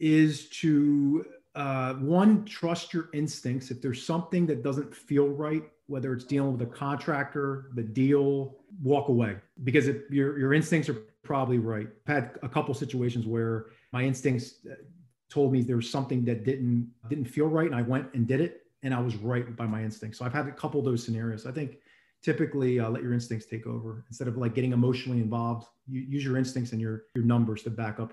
is to uh, one trust your instincts. If there's something that doesn't feel right, whether it's dealing with a contractor, the deal, walk away because if your your instincts are probably right. I've had a couple situations where my instincts uh, told me there was something that didn't didn't feel right, and I went and did it, and I was right by my instincts. So I've had a couple of those scenarios. I think typically uh, let your instincts take over instead of like getting emotionally involved. You use your instincts and your your numbers to back up.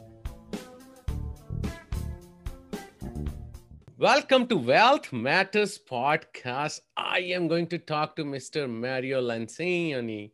Welcome to Wealth Matters Podcast. I am going to talk to Mr. Mario Lencioni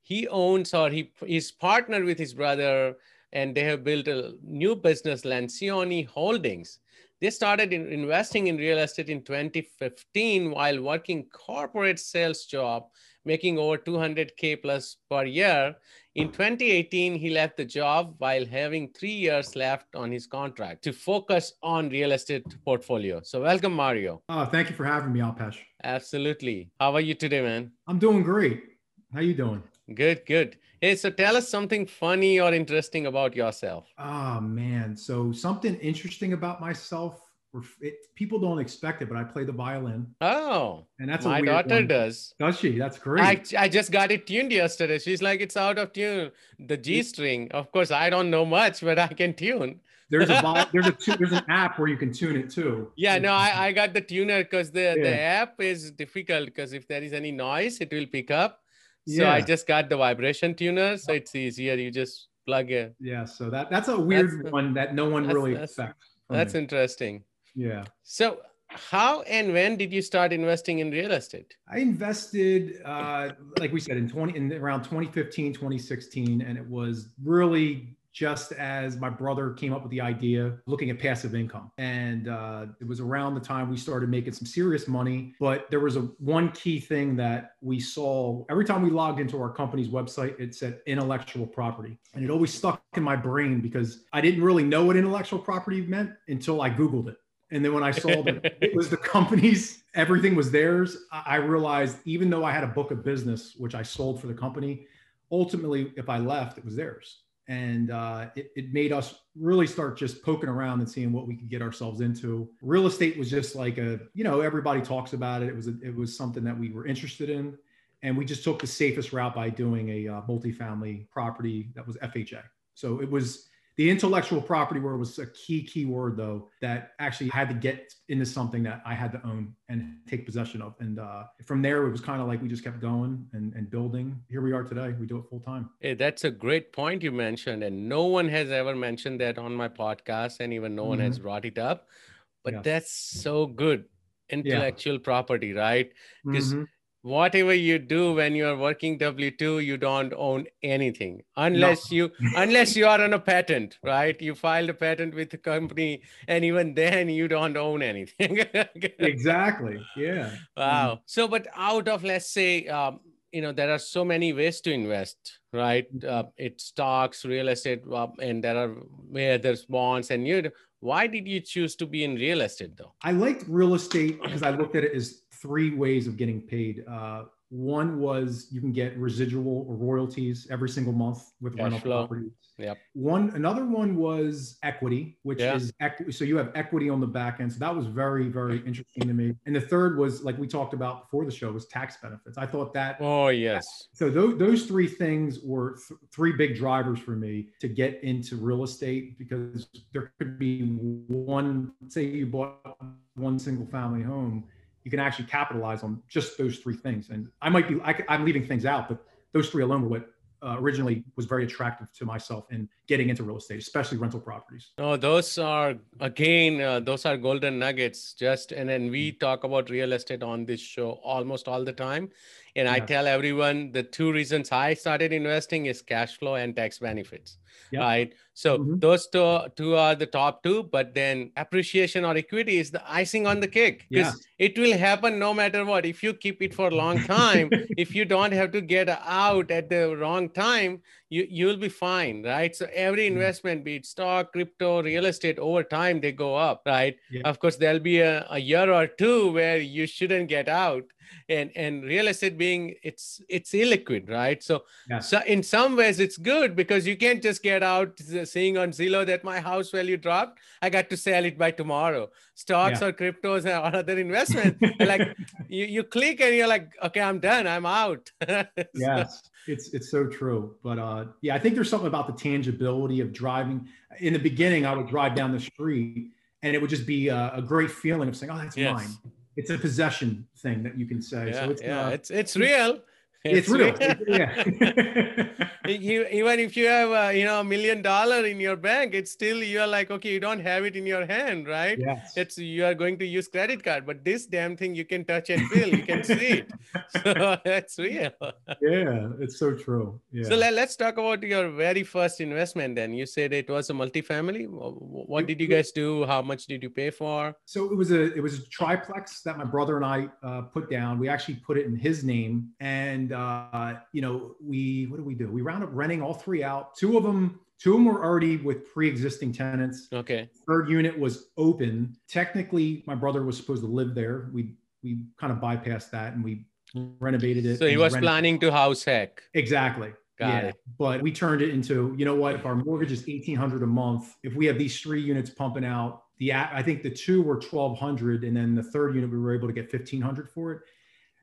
he owns or he is partnered with his brother and they have built a new business lencioni holdings they started in investing in real estate in 2015 while working corporate sales job making over 200k plus per year. In 2018 he left the job while having three years left on his contract to focus on real estate portfolio. So welcome mario. Oh thank you for having me alpesh. Absolutely. How are you today man? I'm doing great. How you doing? Good, good. Hey, so tell us something funny or interesting about yourself. Oh man, so something interesting about myself. It, people don't expect it, but I play the violin. Oh, and that's my daughter one. does. Does she? That's great. I, I just got it tuned yesterday. She's like, it's out of tune. The G string. Of course, I don't know much, but I can tune. There's a there's a there's an app where you can tune it too. Yeah, no, I, I got the tuner because the yeah. the app is difficult because if there is any noise, it will pick up. So yeah. I just got the vibration tuner, so it's easier. You just plug it. Yeah. So that that's a weird that's, uh, one that no one really that's, expects. That's me. interesting. Yeah. So how and when did you start investing in real estate? I invested, uh, like we said, in 20 in around 2015, 2016, and it was really just as my brother came up with the idea looking at passive income and uh, it was around the time we started making some serious money but there was a one key thing that we saw every time we logged into our company's website it said intellectual property and it always stuck in my brain because i didn't really know what intellectual property meant until i googled it and then when I saw that it was the company's, everything was theirs, I realized even though I had a book of business, which I sold for the company, ultimately, if I left, it was theirs. And uh, it, it made us really start just poking around and seeing what we could get ourselves into. Real estate was just like a you know everybody talks about it. It was a, it was something that we were interested in. And we just took the safest route by doing a uh, multifamily property that was fha so it was the intellectual property word was a key key word though that actually had to get into something that i had to own and take possession of. And uh, from there it was kind of like we just kept going and, and building. Here we are today. We do it full time. Hey that's a great point you mentioned and no one has ever mentioned that on my podcast and even no one mm-hmm. has brought it up. But yeah. that's so good. Intellectual yeah. property right? Because mm-hmm whatever you do when you're working w2 you don't own anything. Unless no. you unless you are on a patent right? You filed a patent with the company and even then you don't own anything. Exactly. Yeah. Wow. So but out of let's say um, you know there are so many ways to invest right? Uh, it's stocks real estate uh, and there are where there's bonds and you why did you choose to be in real estate though? I liked real estate because i looked at it as three ways of getting paid. Uh, one was you can get residual royalties every single month with Cash rental flow. properties. Yep. One another one was equity, which yeah. is equity. So you have equity on the back end. So that was very very interesting to me. And the third was like we talked about before the show was tax benefits. I thought that. Oh yes. So those those three things were th- three big drivers for me to get into real estate because there could be one. Say you bought one single family home you can actually capitalize on just those three things. And I might be, I, am leaving things out, but those three alone were what uh, originally was very attractive to myself in getting into real estate, especially rental properties. Oh, those are again, uh, those are golden nuggets. Just and then we talk about real estate on this show almost all the time. And I tell everyone the two reasons I started investing is cash flow and tax benefits. Right. So Mhm. those two, two are the top two, but then appreciation or equity is the icing on the cake. Because Yes. it will happen no matter what. If you keep it for a long time, if you don't have to get out at the wrong time, you you'll be fine, right? So every Mhm. investment, be it stock, crypto, real estate, over time they go up, right? Yeah. Of course, there'll be a, a year or two where you shouldn't get out. And and real estate being it's it's illiquid, right? So Yes. so in some ways it's good because you can't just get out seeing on Zillow that my house value dropped. I got to sell it by tomorrow. Stocks Yeah. or cryptos or other investment. like you, you click and you're like, okay, I'm done. I'm out. Yes it's it's so true but uh yeah i think there's something about the tangibility of driving. In the beginning i would drive down the street and it would just be a, a great feeling of saying oh that's Yes. mine. It's a possession thing that you can say yeah, so it's yeah, uh, it's it's real. it's real. yeah you, even if you have a, you know a million dollar in your bank, it's still you're like okay, you don't have it in your hand, right? yes It's you are going to use credit card, but this damn thing you can touch and feel, you can see it. So that's real. yeah it's so true yeah So let, let's talk about your very first investment. Then you said it was a multifamily. What It- did you guys do? How much did you pay for? So it was a it was a triplex that my brother and I uh, put down. We actually put it in his name, and uh, you know we what do we do? We wound up renting all three out. Two of them, two of them were already with pre-existing tenants. Okay. Third unit was open. Technically, my brother was supposed to live there. We we kind of bypassed that and we renovated it. So he was planning to house hack. Exactly. Got yeah. it. But we turned it into, you know what? If our mortgage is eighteen hundred a month, if we have these three units pumping out, the I think the two were twelve hundred, and then the third unit we were able to get fifteen hundred for it.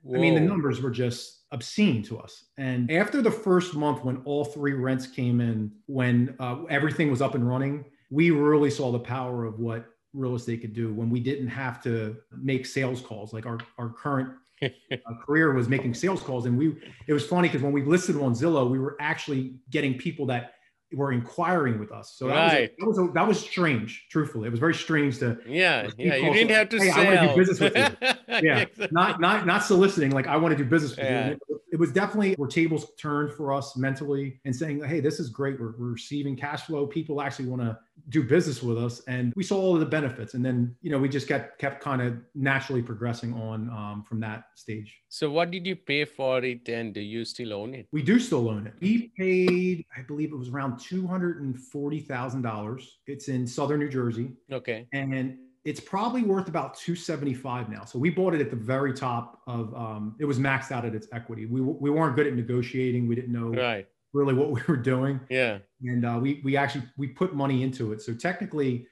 I mean, the numbers were just obscene to us. And after the first month, when all three rents came in, when uh, everything was up and running, we really saw the power of what real estate could do when we didn't have to make sales calls. Like our, our current uh, career was making sales calls. And we, it was funny because when we listed on Zillow, we were actually getting people that were inquiring with us. So that, was, a, that was a, that was strange. Truthfully, it was very strange to Yeah, yeah. You didn't have to "Hey, I wanna do business with you. Yeah, Exactly. not not not soliciting like I want to do business with Yeah. you. It, it was definitely where tables turned for us mentally and saying, hey, this is great. We're, we're receiving cash flow. People actually want to do business with us, and we saw all of the benefits. And then you know we just kept kept kind of naturally progressing on um, from that stage. So what did you pay for it, and do you still own it? We do still own it. We paid, I believe it was around two hundred and forty thousand dollars. It's in southern New Jersey. Okay. and it's probably worth about 275 now so we bought it at the very top of um, it was maxed out at its equity we, we weren't good at negotiating we didn't know Right. really what we were doing Yeah. And uh, we we actually we put money into it so technically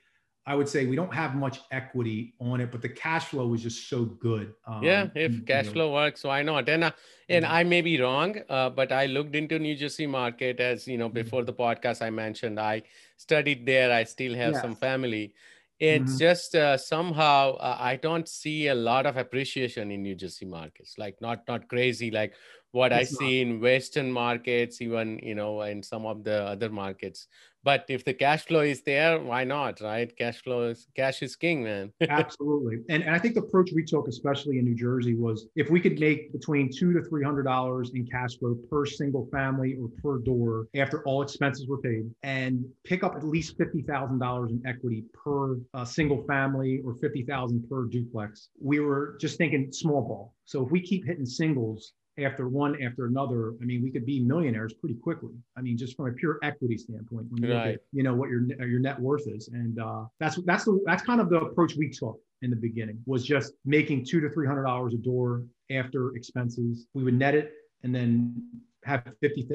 i would say we don't have much equity on it but the cash flow was just so good um, yeah. and, If you cash know, flow works, why not? And uh, and Mhm. I may be wrong, uh, but I looked into New Jersey market as you know Mhm. before the podcast. I mentioned I studied there. I still have some family. It's Mhm. just uh, somehow uh, I don't see a lot of appreciation in New Jersey markets. Like not not crazy like what I not. see in Western markets, even you know, in some of the other markets. But if the cash flow is there, why not? Right? Cash flow is cash is king, man. Absolutely. And, and I think the approach we took, especially in New Jersey, was if we could make between two to three hundred dollars in cash flow per single family or per door after all expenses were paid, and pick up at least fifty thousand dollars in equity per uh, single family or fifty thousand per duplex, we were just thinking small ball. So if we keep hitting singles after one after another, I mean, we could be millionaires pretty quickly. I mean, just from a pure equity standpoint, when you look at you know what your your net worth is, and uh, that's that's the that's kind of the approach we took in the beginning was just making two to three hundred dollars a door after expenses. We would net it and then have 50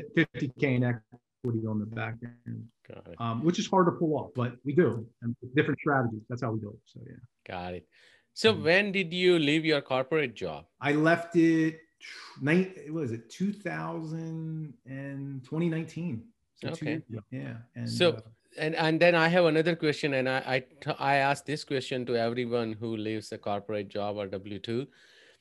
k in equity on the back end, Got it. um, which is hard to pull off, but we do. And different strategies. That's how we do it. So yeah, Got it. So Mhm. when did you leave your corporate job? I left it. Nine, what was it 2000 and 2019? So Okay. ago. Yeah. And So- uh, And and then I have another question, and I, I I ask this question to everyone who leaves a corporate job or W two.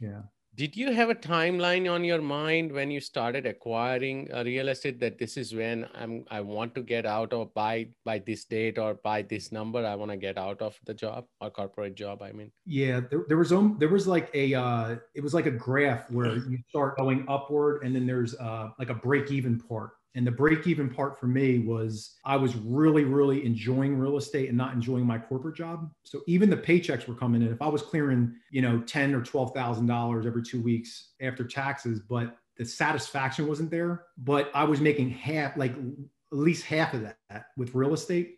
yeah. Did you have a timeline on your mind when you started acquiring a real estate that this is when I'm I want to get out or by by this date or by this number I want to get out of the job or corporate job? I mean, yeah, there, there was there was like a uh, it was like a graph where you start going upward and then there's uh, like a break even part and the break even part for me was I was really, really enjoying real estate and not enjoying my corporate job. So even the paychecks were coming in. If I was clearing, you know, ten or twelve thousand dollars every two weeks after taxes, but the satisfaction wasn't there. But I was making half, like at least half of that with real estate.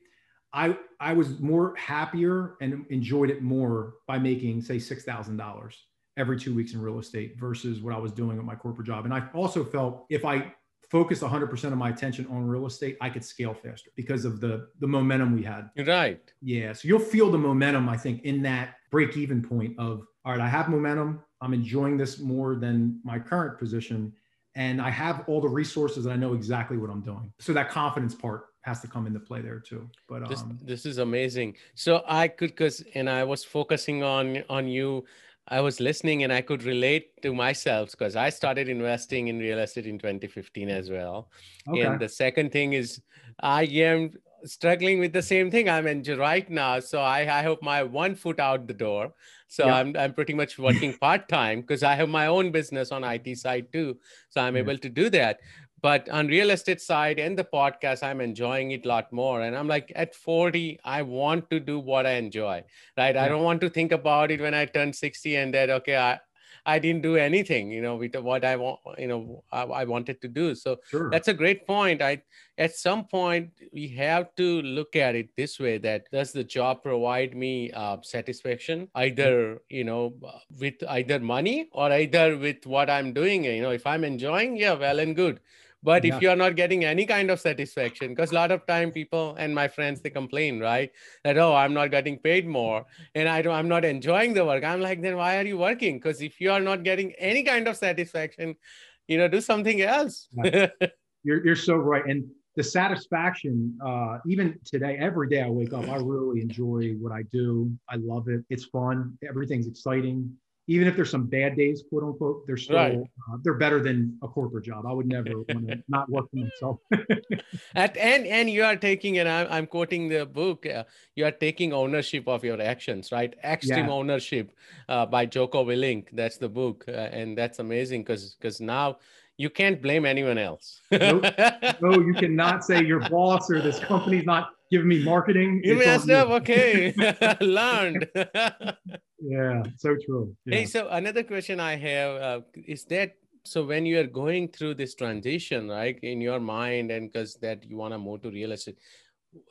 I I was more happier and enjoyed it more by making say six thousand dollars every two weeks in real estate versus what I was doing with my corporate job. And I also felt if I focused 100% of my attention on real estate, I could scale faster because of the the momentum we had. Right. Yeah. So you'll feel the momentum, I think, in that break even point of, all right, I have momentum. I'm enjoying this more than my current position. And I have all the resources and I know exactly what I'm doing. So that confidence part has to come into play there too. But this, um, this is amazing. So I could, cause, and I was focusing on, on you I was listening and I could relate to myself because I started investing in real estate in 2015 as well. Okay. And the second thing is I am struggling with the same thing I'm in right now. So I, I hope my one foot out the door. So. I'm, I'm pretty much working part time because I have my own business on IT side too. So I'm yeah. able to do that but on real estate side and the podcast i'm enjoying it a lot more and i'm like at 40 i want to do what i enjoy right yeah. i hmm. don't want to think about it when i turn 60 and that okay i I didn't do anything, you know, with what I want, you know, I, I wanted to do. So sure. that's a great point. I, at some point, we have to look at it this way: that does the job provide me uh, satisfaction, either hmm. you know, uh, with either money or either with what I'm doing. You know, if I'm enjoying, yeah, well and good but yeah. if you're not getting any kind of satisfaction because a lot of time people and my friends they complain right? That oh i'm not getting paid more and i don't i'm not enjoying the work. I'm like then why are you working? Because if you are not getting any kind of satisfaction you know do something else. You're, you're so right. And the satisfaction uh, even today every day i wake up i really enjoy what i do. I love it. It's fun. Everything's exciting even if there's some bad days, quote unquote, they're still right. uh, they're better than a corporate job. I would never want to not work for myself. At, and and you are taking, and I'm, I'm quoting the book. Uh, you are taking ownership of your actions, right? Extreme yeah. ownership uh, by Jocko Willink. That's the book, uh, and that's amazing because because now you can't blame anyone else. no, no, you cannot say your boss or this company's not giving me marketing. You messed up. Okay, learned. yeah, so true. Yeah. Hey, so another question I have uh, is that so when you are going through this transition, right, in your mind, and because that you want to move to real estate,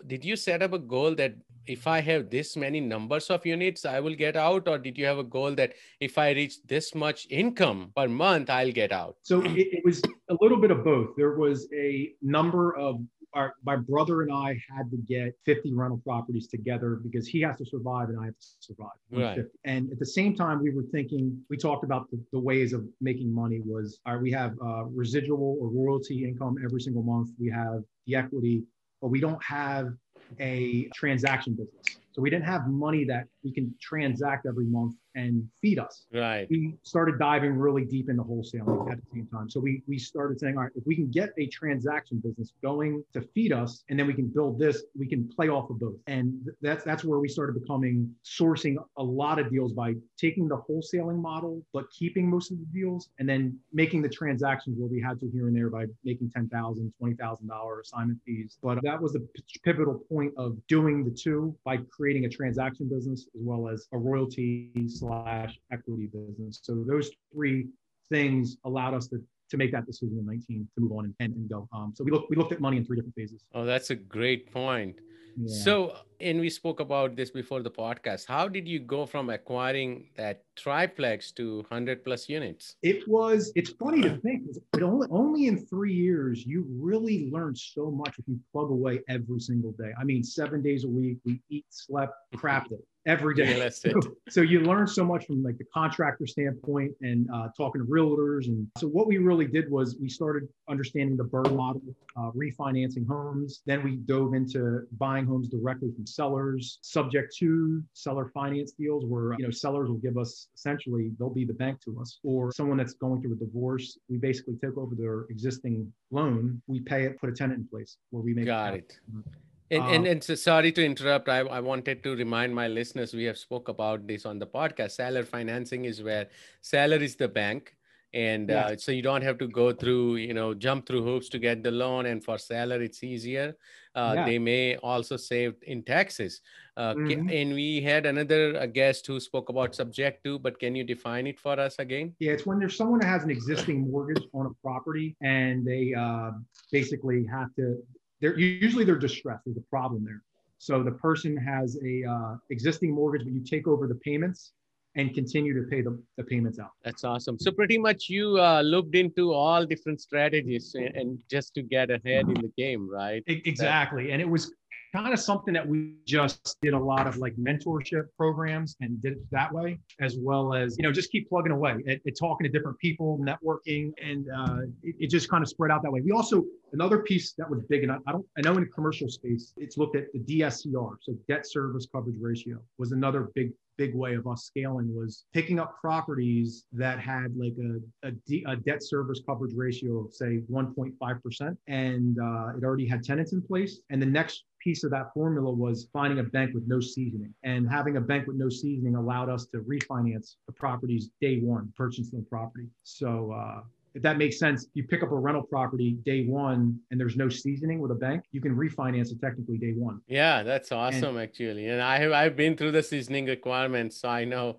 did you set up a goal that if I have this many numbers of units, I will get out? Or did you have a goal that if I reach this much income per month, I'll get out? So it, it was a little bit of both. There was a number of our, my brother and I had to get 50 rental properties together because he has to survive and I have to survive. Right. And at the same time, we were thinking, we talked about the, the ways of making money was, right, we have uh, residual or royalty income every single month. We have the equity but we don't have a transaction business. So we didn't have money that we can transact every month and feed us. Right. We started diving really deep into wholesaling at the same time. So we we started saying, all right, if we can get a transaction business going to feed us, and then we can build this, we can play off of both. And that's that's where we started becoming sourcing a lot of deals by taking the wholesaling model, but keeping most of the deals, and then making the transactions where we had to here and there by making ten thousand, twenty thousand dollar assignment fees. But that was the pivotal point of doing the two by creating a transaction business as well as a royalty slash equity business. So those three things allowed us to to make that decision in 19 to move on and, and, and go. Um, so we looked we looked at money in three different phases. Oh, that's a great point. Yeah. So, and we spoke about this before the podcast. How did you go from acquiring that triplex to 100 plus units? It was, it's funny to think, but only, only in three years, you really learn so much if you plug away every single day. I mean, seven days a week, we eat, slept, crapped it every day. So, so you learn so much from like the contractor standpoint and uh, talking to realtors. And so what we really did was we started understanding the BRRRR model, uh, refinancing homes. Then we dove into buying homes directly from sellers, subject to seller finance deals where you know sellers will give us essentially they'll be the bank to us, or someone that's going through a divorce. We basically take over their existing loan, we pay it, put a tenant in place where we make Got it. it. And, Um, and, and so sorry to interrupt. I, I wanted to remind my listeners we have spoke about this on the podcast. Seller financing is where seller is the bank. And uh, so you don't have to go through, you know, jump through hoops to get the loan. And for seller, it's easier. Uh, Yeah. They may also save in taxes. Uh, Mhm. And we had another uh, guest who spoke about subject to, but can you define it for us again? Yeah, it's when there's someone that has an existing mortgage on a property and they uh, basically have to. They're usually they're distressed. There's a problem there. So the person has a uh, existing mortgage, but you take over the payments and continue to pay the, the payments out. That's awesome. So pretty much you uh, looked into all different strategies and, and just to get ahead in the game, right? Exactly. And it was kind of something that we just did a lot of like mentorship programs and did it that way, as well as, you know, just keep plugging away at, at talking to different people, networking, and uh, it, it just kind of spread out that way. We also, another piece that was big, and I, I don't, I know in commercial space, it's looked at the DSCR. So debt service coverage ratio was another big big way of us scaling was picking up properties that had like a, a, D, a debt service coverage ratio of say 1.5% and uh, it already had tenants in place. And the next piece of that formula was finding a bank with no seasoning. And having a bank with no seasoning allowed us to refinance the properties day one purchasing the property. So uh, if that makes sense, you pick up a rental property day one and there's no seasoning with a bank, you can refinance it technically day one. Yeah, that's awesome actually. And I have I've been through the seasoning requirements, so I know.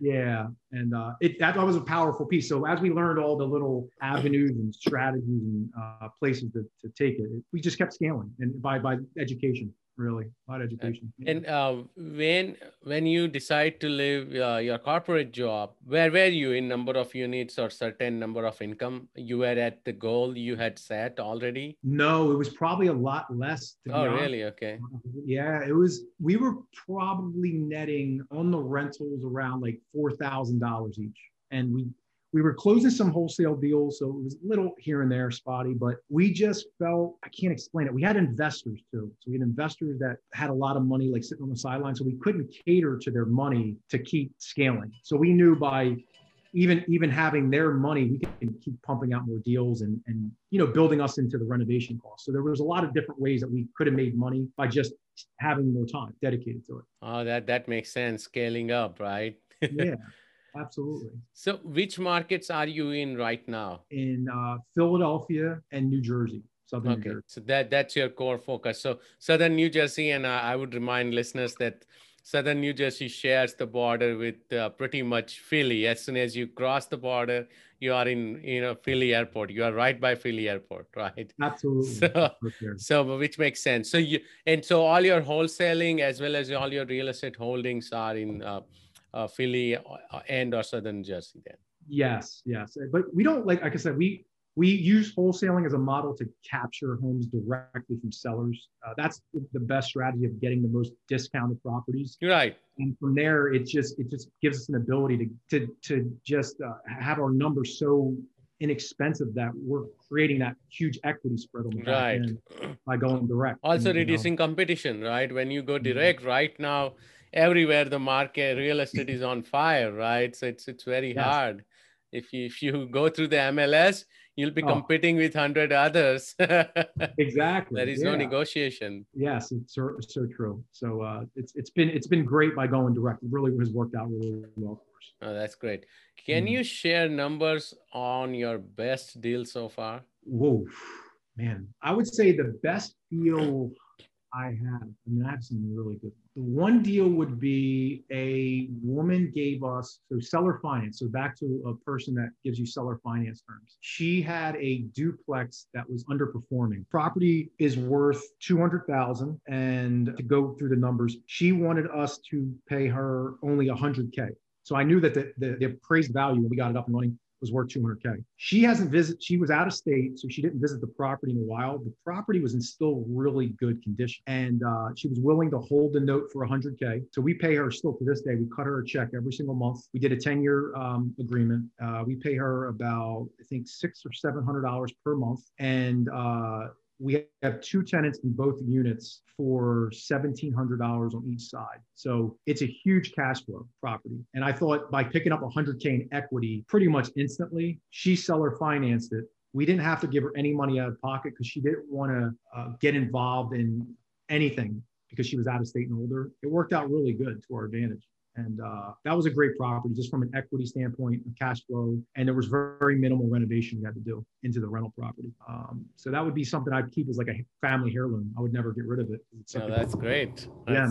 Yeah, and uh, it that was a powerful piece. So as we learned all the little avenues and strategies and uh, places to, to take it, we just kept scaling and by by education, really, by education. And uh, when when you decide to leave uh, your corporate job, where were you in number of units or certain number of income? You were at the goal you had set already. no, it was probably a lot less. Oh, really? Okay. Yeah, it was. We were probably netting on the rentals around like four thousand dollars each, and we we were closing some wholesale deals, so it was a little here and there, spotty. But we just felt I can't explain it. We had investors too, so we had investors that had a lot of money, like sitting on the sidelines, so we couldn't cater to their money to keep scaling. So we knew by even even having their money, we can keep pumping out more deals and and you know building us into the renovation cost. So there was a lot of different ways that we could have made money by just having more time dedicated to it. Oh, that that makes sense. Scaling up, right? Yeah, absolutely. So, which markets are you in right now? In uh, Philadelphia and New Jersey, Southern New Okay, Jersey. so that that's your core focus. So Southern New Jersey, and I, I would remind listeners that Southern New Jersey shares the border with uh, pretty much Philly. As soon as you cross the border, you are in you know Philly Airport. You are right by Philly Airport, right? Absolutely. So sure. so which makes sense. So you and so all your wholesaling as well as all your real estate holdings are in uh, uh, Philly uh, and or Southern Jersey. Then Yes, yes. But we don't like like I said, we we use wholesaling as a model to capture homes directly from sellers. Uh, that's the- best strategy of getting the most discounted properties. you're right. and from there it just it just gives us an ability to to to just uh, have our numbers so inexpensive that we're creating that huge equity spread on the Right. by going direct. also And, you know, reducing competition right when you go Mhm. direct right now everywhere the market real estate is on fire right so it's it's very Yes. hard if you if you go through the mls you'll be Oh. competing with 100 others there exactly. is no negotiation Yes, it's so, so true. So uh, it's it's been it's been great by going direct. It really has worked out really well for us. oh, that's great can Mhm. you share numbers on your best deal so far Whoa, man! I would say the best deal I have. I mean, I have some really good. The one deal would be a woman gave us so seller finance. So back to a person that gives you seller finance terms. She had a duplex that was underperforming. Property is worth two hundred thousand, and to go through the numbers, she wanted us to pay her only hundred k. So I knew that the, the, the appraised value when we got it up and running was worth 200k. She hasn't visited. She was out of state, so she didn't visit the property in a while. The property was in still really good condition, and uh, she was willing to hold the note for 100k. So we pay her still to this day. We cut her a check every single month. We did a 10-year um, agreement. Uh, we pay her about I think six or seven hundred dollars per month, and uh, we have two tenants in both units for $1,700 on each side. So it's a huge cash flow property. And I thought by picking up 100K in equity pretty much instantly, she seller financed it. We didn't have to give her any money out of pocket because she didn't want to uh, get involved in anything because she was out of state and older. It worked out really good to our advantage. And uh, that was a great property just from an equity standpoint, a cash flow, and there was very, minimal renovation you had to do into the rental property. Um, so that would be something I'd keep as like a family heirloom. I would never get rid of it. Oh, that's great. Yeah.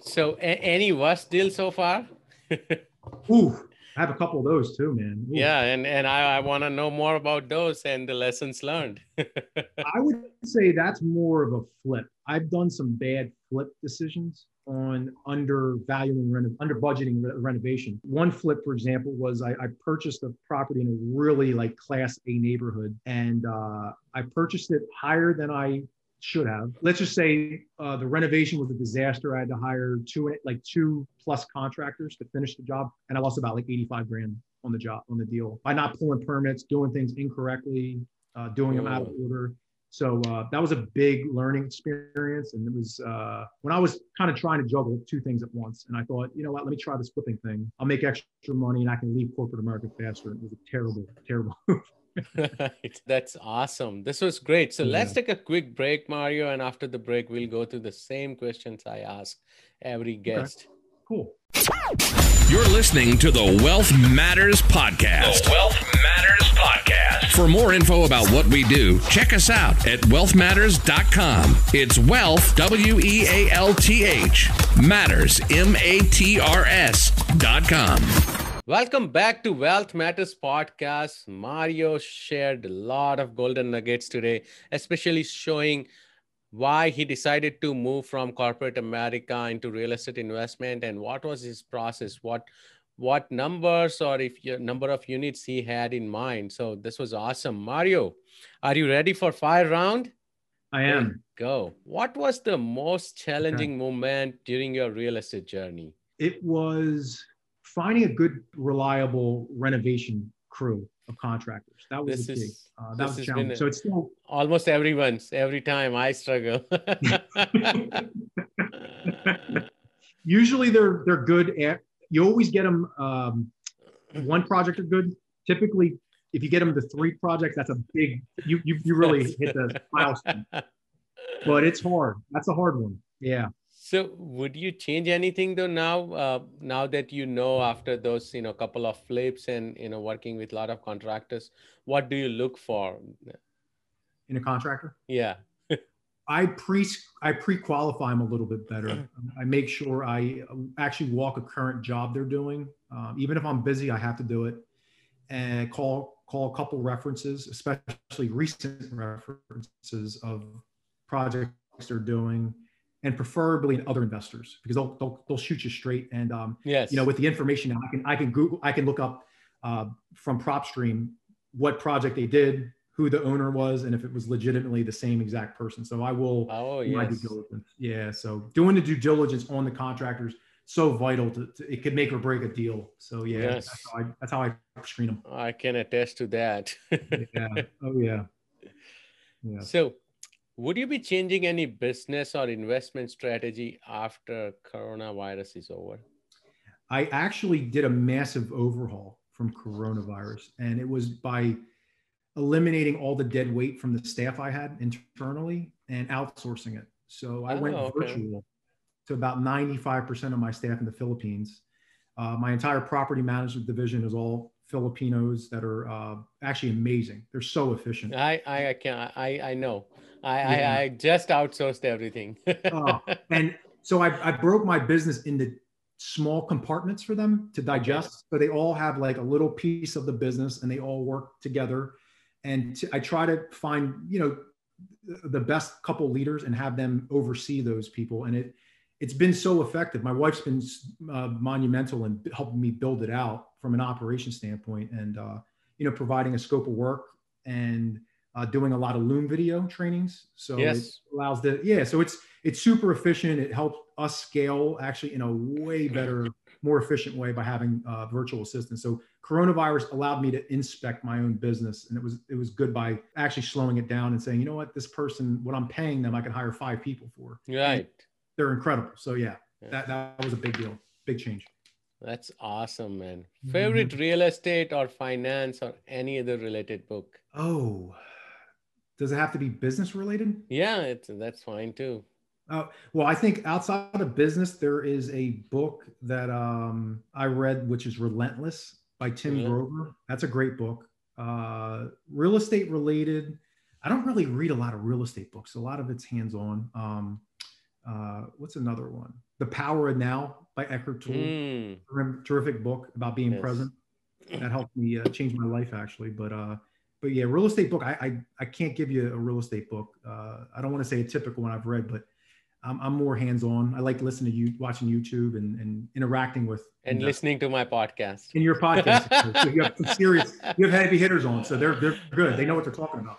So, any worst deal so far? Ooh, I have a couple of those too, man. Ooh. Yeah, and and I, I want to know more about those and the lessons learned. I would say that's more of a flip. I've done some bad flip decisions on undervaluing, reno- under budgeting re- renovation. One flip, for example, was I, I, purchased a property in a really like class A neighborhood, and uh, I purchased it higher than I should have. Let's just say uh, the renovation was a disaster. I had to hire two, like two plus contractors to finish the job, and I lost about like 85 grand on the job on the deal by not pulling permits, doing things incorrectly, uh, doing them out of order. So uh, that was a big learning experience. And it was uh, when I was kind of trying to juggle two things at once. And I thought, you know what, let me try this flipping thing. I'll make extra money and I can leave corporate America faster. It was a terrible, terrible That's awesome. This was great. So yeah. let's take a quick break, Mario. And after the break, we'll go through the same questions I ask every guest. Okay. Cool. You're listening to the Wealth Matters Podcast. The Wealth Matters Podcast. For more info about what we do, check us out at wealthmatters.com. It's wealth, W E A L T H, matters, M A T R S.com. Welcome back to Wealth Matters Podcast. Mario shared a lot of golden nuggets today, especially showing why he decided to move from corporate America into real estate investment and what was his process, what what numbers or if your number of units he had in mind. So this was awesome. Mario, are you ready for fire round? I am. Go. What was the most challenging okay. moment during your real estate journey? It was finding a good, reliable renovation crew of contractors. That was this is, uh, that was a challenge. So it's still almost everyone's every time I struggle. Usually they're they're good at. You always get them. Um, one project are good. Typically, if you get them to three projects, that's a big. You you, you really hit the milestone. But it's hard. That's a hard one. Yeah. So would you change anything though now, uh, now that you know after those, you know, couple of flips and, you know, working with a lot of contractors, what do you look for? In a contractor? Yeah. I pre I pre-qualify them a little bit better. I make sure I actually walk a current job they're doing. Um, even if I'm busy, I have to do it and call call a couple references, especially recent references of projects they're doing and preferably in other investors because they'll, they'll, they'll shoot you straight. And, um, yes. you know, with the information I can, I can Google, I can look up uh, from PropStream what project they did, who the owner was, and if it was legitimately the same exact person. So I will oh, yes. Yeah. So doing the due diligence on the contractors, so vital to, to, it could make or break a deal. So yeah, yes. that's, how I, that's how I screen them. I can attest to that. yeah. Oh yeah. Yeah. So would you be changing any business or investment strategy after coronavirus is over? I actually did a massive overhaul from coronavirus, and it was by eliminating all the dead weight from the staff I had internally and outsourcing it. So I oh, went okay. virtual to about 95% of my staff in the Philippines. Uh, my entire property management division is all Filipinos that are uh, actually amazing. They're so efficient. I I, I can I I know. I, yeah. I, I, just outsourced everything. oh, and so I, I broke my business into small compartments for them to digest. So they all have like a little piece of the business and they all work together. And to, I try to find, you know, the best couple leaders and have them oversee those people. And it, it's been so effective. My wife's been uh, monumental in helping me build it out from an operation standpoint. And uh, you know, providing a scope of work and uh, doing a lot of Loom video trainings. So Yes. it allows the yeah. So it's it's super efficient. It helps us scale actually in a way better, more efficient way by having uh, virtual assistants. So coronavirus allowed me to inspect my own business, and it was it was good by actually slowing it down and saying, you know what, this person, what I'm paying them, I can hire five people for. Right. They're incredible. So yeah, Yeah. that that was a big deal, big change. That's awesome, man. Mhm. Favorite real estate or finance or any other related book? Oh, does it have to be business related? Yeah, it's that's fine too. Uh, well, I think outside of business, there is a book that um, I read, which is Relentless by Tim Yeah. Grover. That's a great book. Uh, real estate related. I don't really read a lot of real estate books. A lot of it's hands on. Um, uh, what's another one? The Power of Now by Eckhart Tolle. Mm, Terrific book about being Yes. present. That helped me uh, change my life actually. But uh, but yeah, real estate book. I I, I can't give you a real estate book. Uh, I don't want to say a typical one I've read, but I'm, I'm more hands on. I like listening to you, watching YouTube, and and interacting with and investors. listening to my podcast. in your podcast. so you have some serious, you have heavy hitters on, so they're they're good. They know what they're talking about.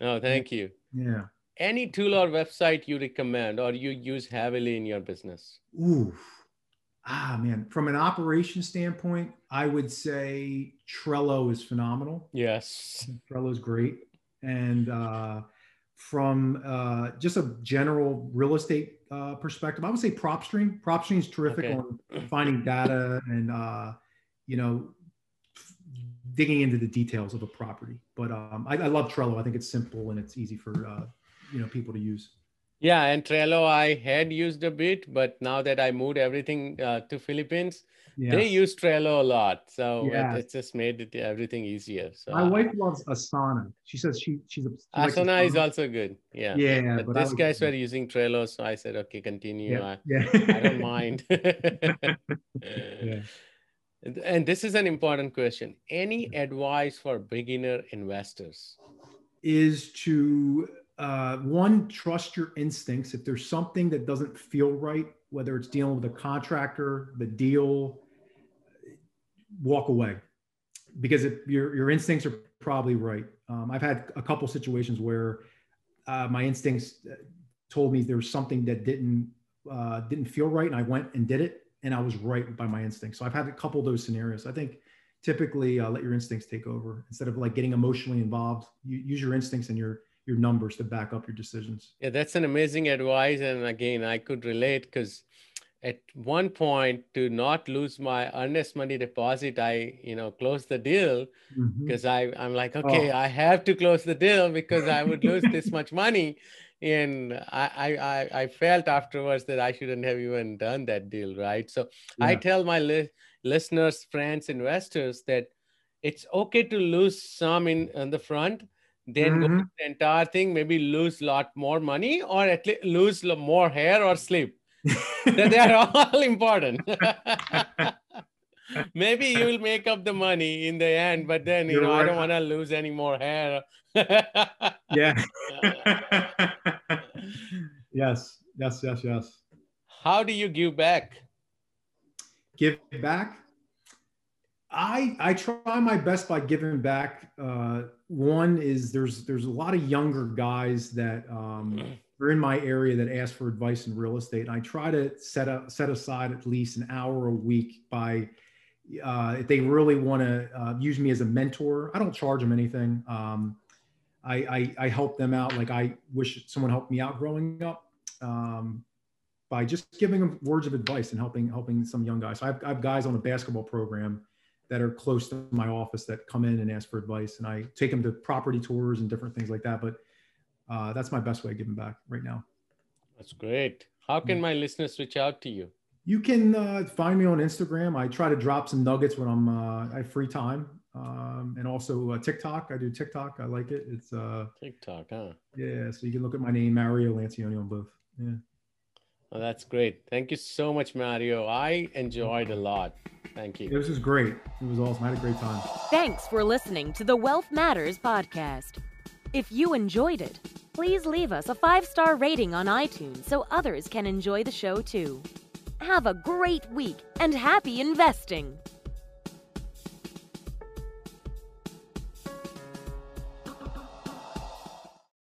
Oh, thank you. Yeah. Any tool or website you recommend or you use heavily in your business? Ooh. Ah man, from an operation standpoint, I would say Trello is phenomenal. Yes. Trello is great. And uh, from uh, just a general real estate uh, perspective, I would say PropStream. PropStream is terrific Okay. on finding data and uh, you know digging into the details of a property. But um, I, I love Trello. I think it's simple and it's easy for uh, you know people to use. Yeah, and Trello I had used a bit, but now that I moved everything uh, to Philippines, Yeah. they use Trello a lot. So it- Yeah. it's just made it everything easier. So My wife loves Asana. She says she she's a likes Asana is also good. Yeah. Yeah, But but these guys were using Trello, so I said, okay, continue. yeah, I, yeah. I don't mind. Yeah. And- And this is an important question. Any advice for beginner investors? is to uh, one trust your instincts if there's something that doesn't feel right whether it's dealing with a contractor the deal walk away because if your, your instincts are probably right. Um, i've had a couple situations where uh, my instincts uh, told me there was something that didn't uh, didn't feel right and i went and did it and i was right by my instincts. So i've had a couple of those scenarios. I think typically uh, let your instincts take over. Instead of like getting emotionally involved you use your instincts and your your numbers to back up your decisions. Yeah, that's an amazing advice. And again, I could relate because at one point to not lose my earnest money deposit, I, you know, closed the deal because I, I'm like, okay, Oh. I have to close the deal because I would lose this much money. And I, I, I, felt afterwards that I shouldn't have even done that deal, right? So I tell my li- listeners, friends, investors that it's okay to lose some in on the front, then go Mhm. with the entire thing, maybe lose a lot more money or at least lose lo- more hair or sleep. That they are all important. maybe you will make up the money in the end, but then you You're know I don't want to lose any more hair. yeah yes yes yes yes How do you give back? give back i i try my best by giving back uh one is there's there's a lot of younger guys that um are in my area that ask for advice in real estate and i try to set up set aside at least an hour a week by uh if they really want to uh, use me as a mentor i don't charge them anything um I, I i help them out like i wish someone helped me out growing up um by just giving them words of advice and helping helping some young guys. So I've, I have guys on a basketball program that are close to my office that come in and ask for advice, and I take them to property tours and different things like that. But uh, that's my best way of giving back right now. That's great. How can my listeners reach out to you? You can uh, find me on Instagram. I try to drop some nuggets when I'm uh, I have free time, um, and also uh, TikTok. I do TikTok. I like it. It's uh, TikTok, huh? yeah. So you can look at my name, Mario Lancioni, on both. Yeah. Oh, that's great. Thank you so much, Mario. I enjoyed a lot. Thank you. This was great. It was awesome. I had a great time. Thanks for listening to the Wealth Matters podcast. If you enjoyed it, please leave us a five star rating on iTunes so others can enjoy the show too. Have a great week and happy investing!